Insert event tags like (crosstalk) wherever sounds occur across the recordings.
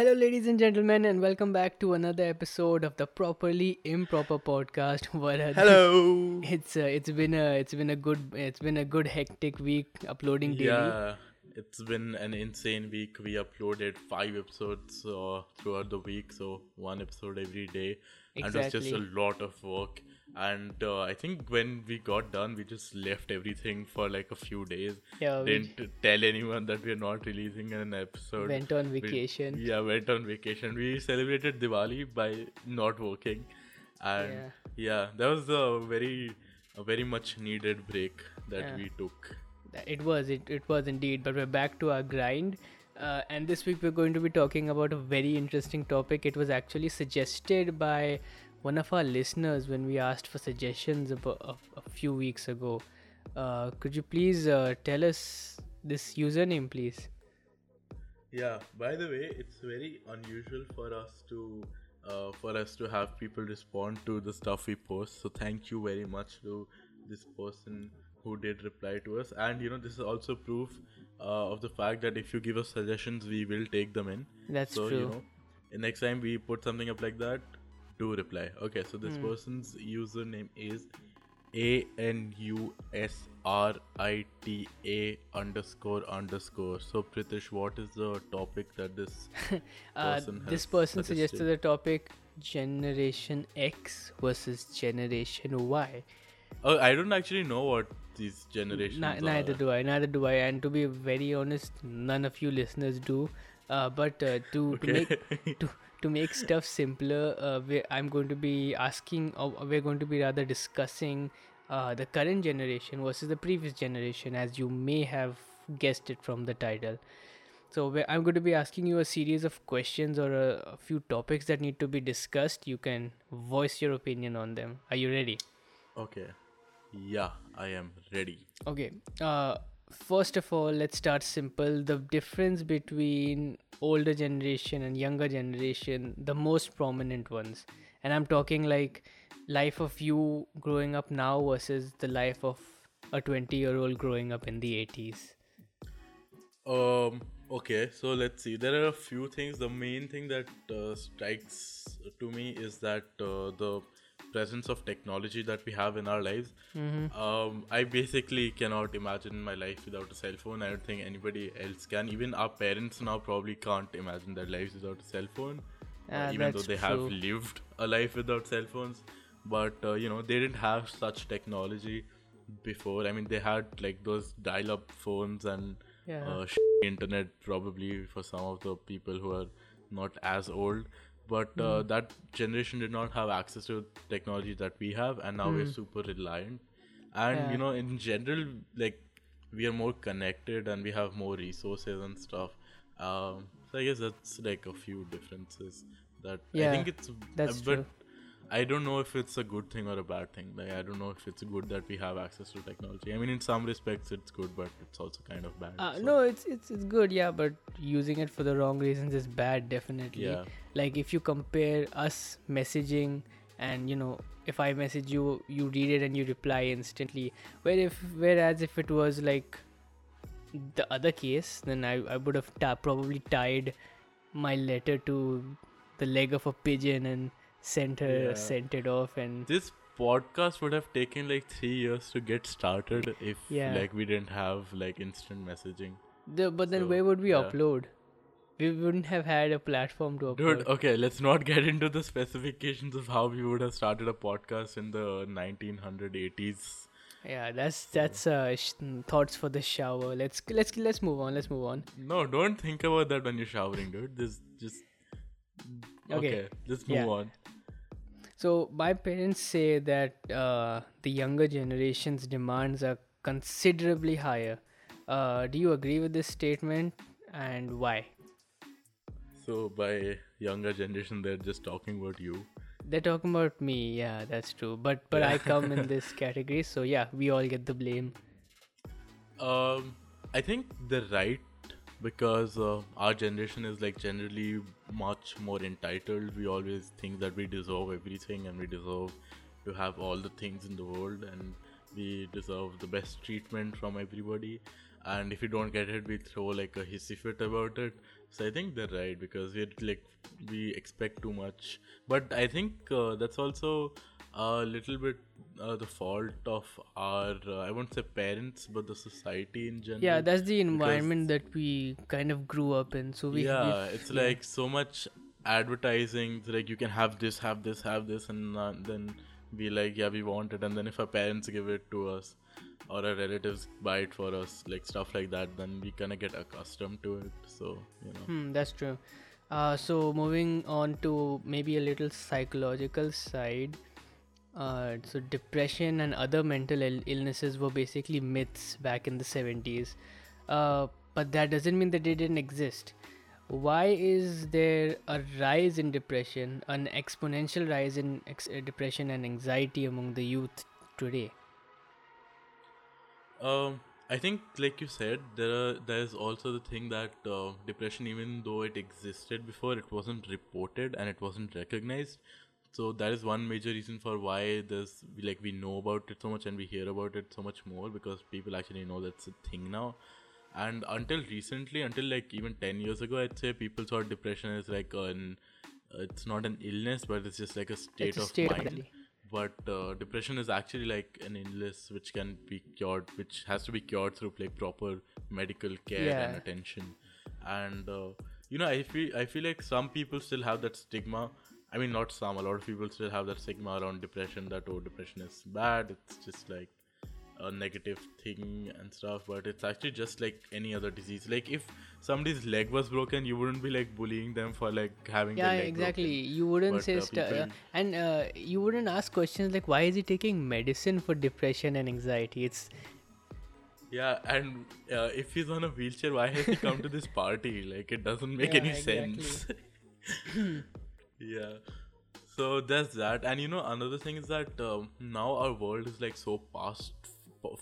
Hello, ladies and gentlemen, and welcome back to another episode of the Properly Improper podcast. (laughs) A- Hello. (laughs) It's uh, it's been a it's been a good it's been a good hectic week uploading daily. Yeah, it's been an insane week. We uploaded five episodes uh, throughout the week, so one episode every day, and it was just a lot of work. And uh, I think when we got done, we just left everything for like a few days. Yeah, Didn't tell anyone that we're not releasing an episode. went on We- vacation. yeah, went on vacation. We celebrated Diwali by not working, and Yeah. yeah, that was a very, a very much needed break that Yeah. we took. It was it, it was indeed, but we're back to our grind. Uh, and this week we're going to be talking about a very interesting topic. It was actually suggested by one of our listeners when we asked for suggestions about a, a few weeks ago. Uh, could you please uh, tell us this username, please? Yeah. By the way, it's very unusual for us to, uh, for us to have people respond to the stuff we post. So thank you very much to this person who did reply to us. And you know, this is also proof uh, of the fact that if you give us suggestions, we will take them in. That's so true. you know, next time we put something up like that, do reply. Okay. So this Hmm. person's username is a N U S R I T A underscore underscore. So Pritish, what is the topic that this (laughs) Uh, person this person suggested suggested? the topic Generation X versus Generation Y. Oh, I don't actually know what these generations are. neither do I. Neither do I. And to be very honest, none of you listeners do. Uh, but uh, to to make (laughs) to to make stuff simpler, uh, we, I'm going to be asking, or we're going to be rather discussing uh, the current generation versus the previous generation, as you may have guessed it from the title. So I'm going to be asking you a series of questions or a, a few topics that need to be discussed. You can voice your opinion on them. Are you ready? okay. Yeah, I am ready. Okay. Uh, first of all, let's start simple. The difference between older generation and younger generation, the most prominent ones, and I'm talking like life of you growing up now versus the life of a 20 year old growing up in the 80s. Um. Okay. So let's see. There are a few things. The main thing that uh, strikes to me is that uh, the presence of technology that we have in our lives. Mm-hmm. Um, I basically cannot imagine my life without a cell phone. I don't think anybody else can. Even our parents now probably can't imagine their lives without a cell phone, uh, even though they have lived a life without cell phones. But uh, you know, they didn't have such technology before. I mean, they had like those dial-up phones and Yeah. uh, internet probably for some of the people who are not as old but uh, Hmm. that generation did not have access to technology that we have and now we're super reliant and Hmm. Yeah. you know in general like we are more connected and we have more resources and stuff um, so i guess that's like a few differences that i think it's that's but true. I don't know if it's a good thing or a bad thing. Like I don't know if it's good that we have access to technology. I mean, in some respects, it's good, but it's also kind of bad. Uh, so- no, it's it's it's good, yeah, but using it for the wrong reasons is bad, definitely. Yeah. Like if you compare us messaging and you know, if I message you, you read it and you reply instantly. Where if whereas if it was like the other case, then I I would have ta- probably tied my letter to the leg of a pigeon and sent her Yeah. sent it off and This podcast would have taken like three years to get started if Yeah. like we didn't have like instant messaging. the, but then So, where would we yeah. upload? We wouldn't have had a platform to upload. Dude, okay, let's not get into the specifications of how we would have started a podcast in the 1980s. Yeah, that's that's uh sh- thoughts for the shower. Let's let's let's move on. Let's move on. No, don't think about that when you're showering, dude. This just Okay. okay. Let's move Yeah. on. So my parents say that uh, the younger generation's demands are considerably higher. Uh, do you agree with this statement, and why? So by younger generation, they're just talking about you. They're talking about me. Yeah, that's true. But but I come in (laughs) this category, so yeah, we all get the blame. Um, I think they're right because uh, our generation is like generally much more entitled. We always think that we deserve everything and we deserve to have all the things in the world and we deserve the best treatment from everybody. And if we don't get it, we throw like a hissy fit about it. So I think they're right because we like we expect too much, but I think uh, that's also a little bit uh, the fault of our uh, I won't say parents, but the society in general. Yeah, that's the environment that we kind of grew up in. So we yeah, it's yeah. like so much advertising. It's like you can have this, have this, have this, and uh, then be like, yeah, we want it. And then if our parents give it to us or our relatives buy it for us, like stuff like that, then we kind of get accustomed to it. So you know, Hmm, that's true. Uh, so moving on to maybe a little psychological side. Uh, so depression and other mental Ill- illnesses were basically myths back in the 70s. Uh, but that doesn't mean that they didn't exist. Why is there a rise in depression, an exponential rise in ex- depression and anxiety among the youth today? Um, I think, like you said, there are there is also the thing that uh, depression, even though it existed before, it wasn't reported and it wasn't recognized. So that is one major reason for why there's we- like we know about it so much and we hear about it so much more because people actually know that's a thing now. And until recently, until like even ten years ago, I'd say people thought depression is like an it's not an illness, but it's just like a state It's a of state mind mind. But uh, depression is actually like an illness which can be cured which has to be cured through like proper medical care and attention. And uh, you know i feel i feel like some people still have that stigma. I mean not some a lot of people still have that stigma around depression that oh depression is bad it's just like a negative thing and stuff but it's actually just like any other disease. Like if somebody's leg was broken you wouldn't be like bullying them for like having yeah their leg exactly broken. you wouldn't But, say uh, uh, and uh, you wouldn't ask questions like why is he taking medicine for depression and anxiety it's Yeah, and uh, if he's on a wheelchair, why has he come to this party? (laughs) Like, it doesn't make Yeah, any exactly. sense. (laughs) yeah. So there's that, and you know another thing is that um, now our world is like so fast,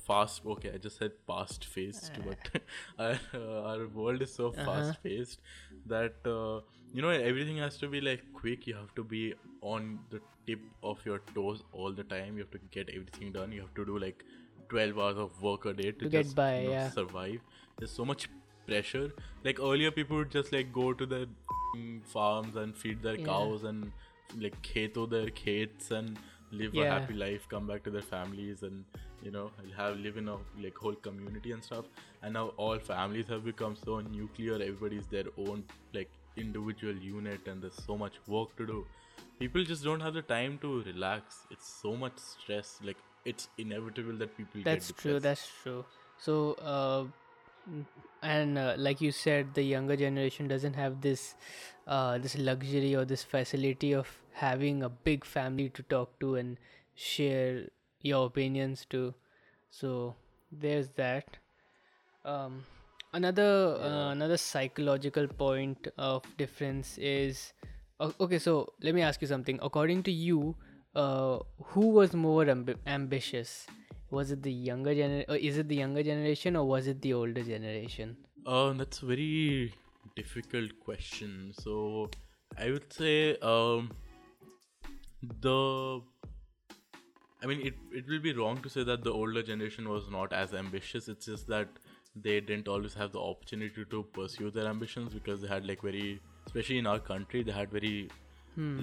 fast. Okay, I just said fast faced but (laughs) our, uh, our world is so Uh-huh. fast paced that uh, you know everything has to be like quick. You have to be on the tip of your toes all the time. You have to get everything done. You have to do like 12 hours of work a day to, To get just by, you know, yeah. survive. There's so much pressure. Like earlier, people would just like go to their f***ing farms and feed their Yeah. cows and like kheto their khates and live a happy life, come back to their families and you know have live in a like whole community and stuff. And now all families have become so nuclear. Everybody's their own like individual unit, and there's so much work to do. People just don't have the time to relax. It's so much stress. Like it's inevitable that people that's true that's true so uh, and uh, like you said the younger generation doesn't have this uh, this luxury or this facility of having a big family to talk to and share your opinions to. So there's that. Um, another uh, another psychological point of difference is okay so let me ask you something. According to you uh, who was more amb- ambitious was it the younger gener- uh, is it the younger generation or was it the older generation Uh, that's a very difficult question. So I would say um, the. I mean, it it will be wrong to say that the older generation was not as ambitious. It's just that they didn't always have the opportunity to pursue their ambitions because they had like very, especially in our country, they had very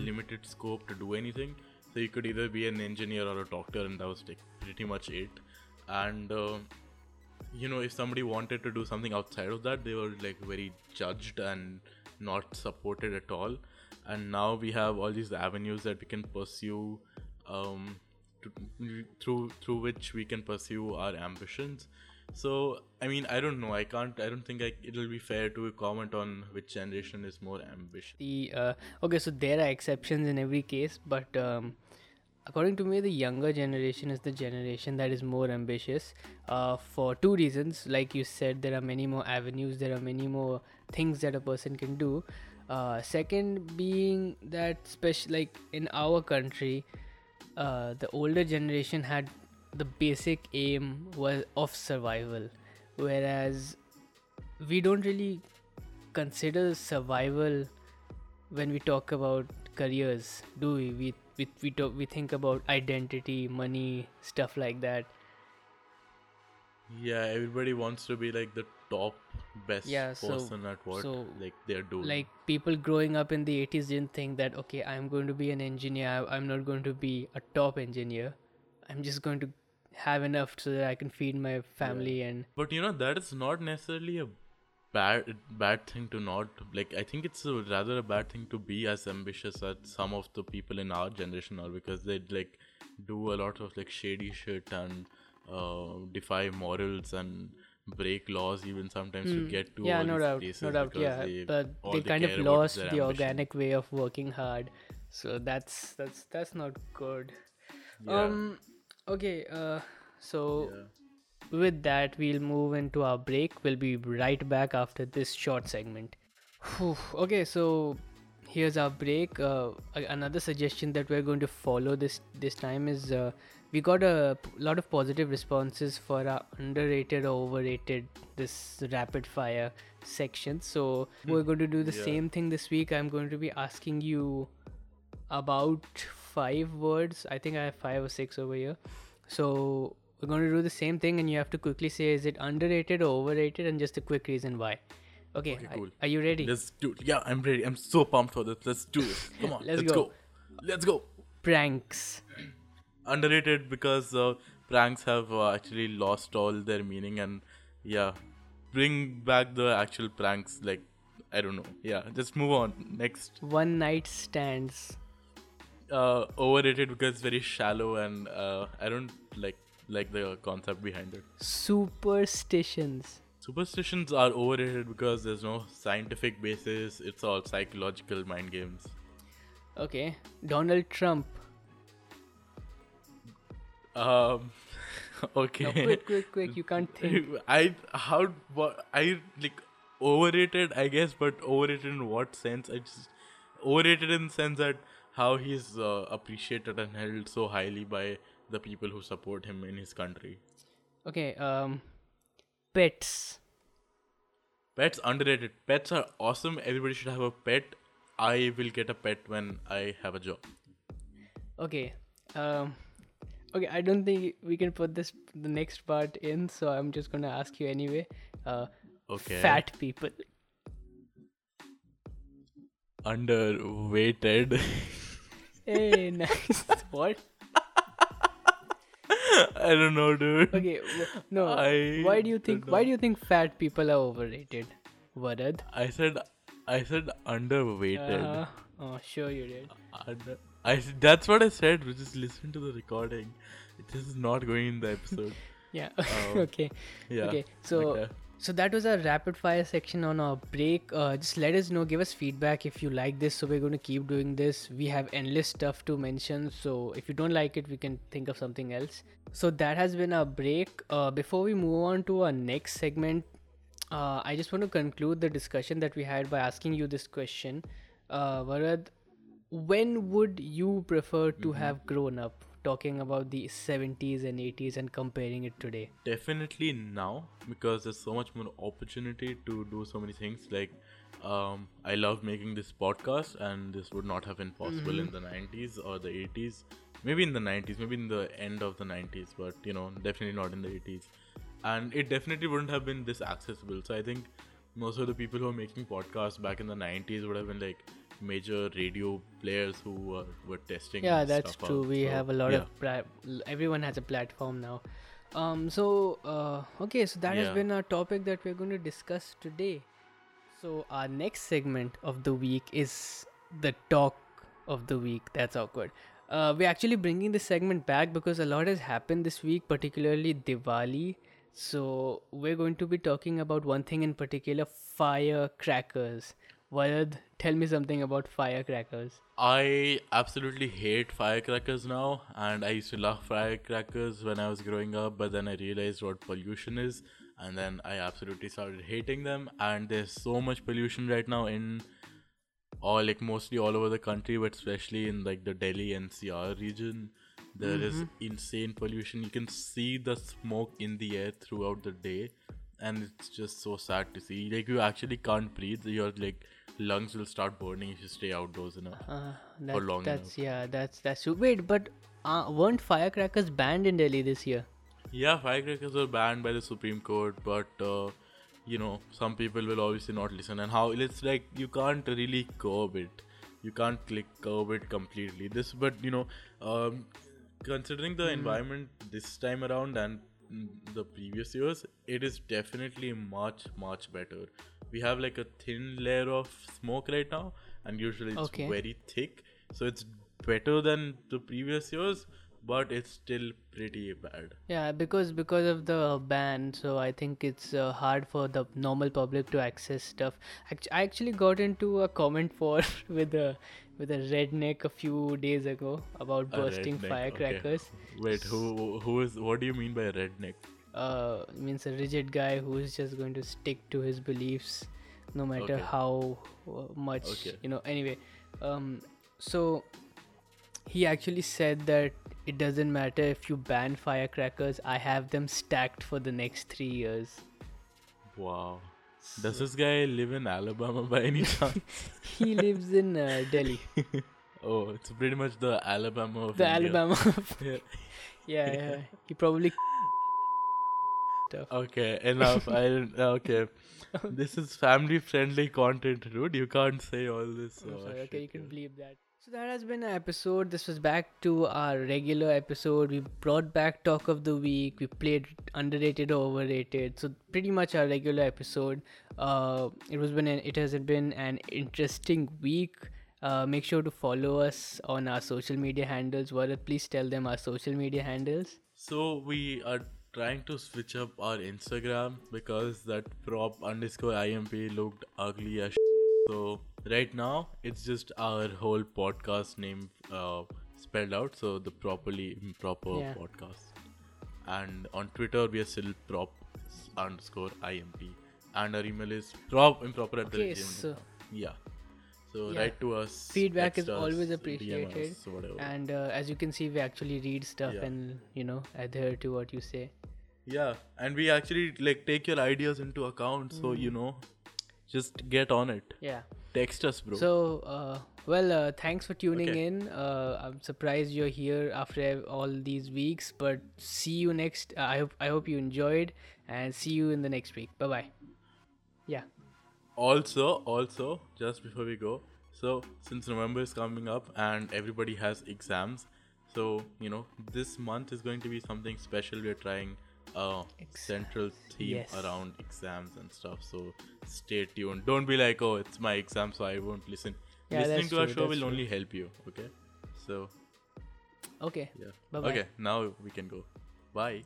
limited scope to do anything. So you could either be an engineer or a doctor, and that was pretty much it. And uh, you know if somebody wanted to do something outside of that they were like very judged and not supported at all and now we have all these avenues that we can pursue um to, through through which we can pursue our ambitions so i mean i don't know. I can't i don't think I, it'll be fair to comment on which generation is more ambitious. The uh, okay so there are exceptions in every case but um, according to me the younger generation is the generation that is more ambitious uh, for two reasons. Like you said there are many more avenues there are many more things that a person can do. Uh, second being that special like in our country uh, the older generation had the basic aim was of survival. Whereas we don't really consider survival when we talk about careers do we? We we, we, talk, we think about identity money stuff like that. Yeah, everybody wants to be like the top best Yeah, so- person at what so, like they're doing. like people growing up in the 80s didn't think that okay i'm going to be an engineer i'm not going to be a top engineer. I'm just going to have enough so that i can feed my family and But you know that is not necessarily a bad bad thing to not like. I think it's a, rather a bad thing to be as ambitious as some of the people in our generation are because they like do a lot of like shady shit and uh, defy morals and break laws even sometimes to Hmm. get to yeah all no these doubt no doubt yeah they, but all they kind of care about is lost the ambition. organic way of working hard so that's that's that's not good Yeah. um okay uh so yeah. with that we'll move into our break. We'll be right back after this short segment. Phew, okay so here's our break. Uh, a- another suggestion that we're going to follow this this time is uh, we got a p- lot of positive responses for our underrated or overrated this rapid fire section. So we're going to do the Yeah. same thing this week. I'm going to be asking you about five words i think i have five or six over here so we're going to do the same thing and you have to quickly say is it underrated or overrated and just a quick reason why okay, Okay, are- cool. are, you ready Let's do it. Yeah, I'm ready. I'm so pumped for this. Let's do it. Come on. (laughs) Let's let's go. go. Let's go. pranks underrated because uh, pranks have uh, actually lost all their meaning and yeah bring back the actual pranks like i don't know yeah just move on next one night stands uh overrated because it's very shallow and uh, i don't like like the concept behind it. Superstitions. Superstitions are overrated because there's no scientific basis. It's all psychological mind games. Okay. Donald trump. Um (laughs) okay. No, quick quick quick. You can't think. (laughs) I how what I like overrated I guess, but overrated in what sense? I just overrated in the sense that how he's uh, appreciated and held so highly by the people who support him in his country. okay um pets Pets underrated. Pets are awesome. Everybody should have a pet. I will get a pet when I have a job. okay um okay i don't think we can put this the next part in so i'm just gonna ask you anyway uh Okay. fat people Underweighted. (laughs) hey (laughs) nice what I don't know, dude. okay w- no I why do you think why do you think fat people are overrated Varad? I said I said underweighted. Uh, oh sure you did Under- I that's what I said. Just listen to the recording. This is not going in the episode. (laughs) yeah Oh. (laughs) okay Yeah. okay so. So that was our rapid fire section on our break. Uh, just let us know give us feedback if you like this. So we're going to keep doing this. We have endless stuff to mention. So if you don't like it we can think of something else. So that has been our break. Uh, before we move on to our next segment uh, i just want to conclude the discussion that we had by asking you this question. Uh, Varad, when would you prefer to have grown up talking about the 70s and 80s and comparing it today Definitely now because there's so much more opportunity to do so many things. Like, um, I love making this podcast, and this would not have been possible in the 90s or the 80s. Maybe in the 90s, maybe in the end of the 90s, but you know, definitely not in the 80s. And it definitely wouldn't have been this accessible. So I think most of the people who are making podcasts back in the 90s would have been like major radio players who were, were testing. yeah that's true. out. we So, have a lot yeah. of l- everyone has a platform now. Um so uh okay so that has been our topic that we're going to discuss today. So our next segment of the week is the talk of the week. That's awkward. Uh, we're actually bringing this segment back because a lot has happened this week particularly diwali. So we're going to be talking about one thing in particular firecrackers Varad, tell me something about firecrackers I absolutely hate firecrackers now, and I used to love firecrackers when I was growing up, but then I realized what pollution is, and then I absolutely started hating them. And there's so much pollution right now in all like mostly all over the country, but especially in like the Delhi NCR region. There is mm-hmm. insane pollution. You can see the smoke in the air throughout the day, and it's just so sad to see. Like you actually can't breathe. Your like lungs will start burning if you stay outdoors enough. Uh, that, long that's yeah, that's that's true. Wait, but uh, weren't firecrackers banned in Delhi this year? Yeah, firecrackers were banned by the Supreme Court, but uh, you know some people will obviously not listen. And how it's like you can't really curb it. You can't click curb it completely. This, but you know, um, considering the Mm. environment this time around and mm, the previous years, it is definitely much much better. We have like a thin layer of smoke right now, and usually it's Okay. very thick, so it's better than the previous years, but it's still pretty bad. Yeah, because because of the ban, so I think it's uh, hard for the normal public to access stuff. I actually got into a comment (laughs) for with a with a redneck a few days ago about A bursting redneck, okay. firecrackers. Wait, who who is? What do you mean by redneck? Uh, means a rigid guy who's just going to stick to his beliefs, no matter Okay. how uh, much Okay. you know. Anyway, um, so he actually said that it doesn't matter if you ban firecrackers. I have them stacked for the next three years. Wow. Does this guy live in Alabama by any (laughs) chance? He lives in uh, Delhi, (laughs) oh, it's pretty much the Alabama of the India. Alabama. (laughs) Yeah. yeah, yeah. He probably. Stuff. Okay, enough. I didn't. Okay, this is family-friendly content, dude. You can't say all this. Uh, sorry, okay, you can believe that. So that has been an episode. This was back to our regular episode. We brought back talk of the week. We played underrated or overrated. So pretty much our regular episode. Uh, it was been an, it has been an interesting week. Uh, make sure to follow us on our social media handles. What please tell them our social media handles. So we are trying to switch up our Instagram because that prop underscore imp looked ugly as. So right now it's just our whole podcast name uh, spelled out. So the properly improper Yeah. podcast. And on Twitter we are still prop underscore imp, and our email is prop improper at the Okay, rate so- yeah. So Yeah. write to us. Feedback is always appreciated. us. And uh, as you can see, we actually read stuff Yeah. and you know adhere to what you say. Yeah, and we actually like take your ideas into account, so you know, just get on it. Yeah. Text us, bro. So, uh, well, uh, thanks for tuning Okay. in. Uh, I'm surprised you're here after all these weeks, but see you next. Uh, I hope I hope you enjoyed, and see you in the next week. Bye bye. Yeah. also, also, just before we go, so since November is coming up and everybody has exams, so you know, this month is going to be something special. We're trying a Exams. central theme Yes. around exams and stuff. So stay tuned. Don't be like, oh, it's my exam, so I won't listen. Yeah, Listening to our true, show will true. only help you. Okay, so Okay. yeah. Bye bye. Okay, now we can go. Bye.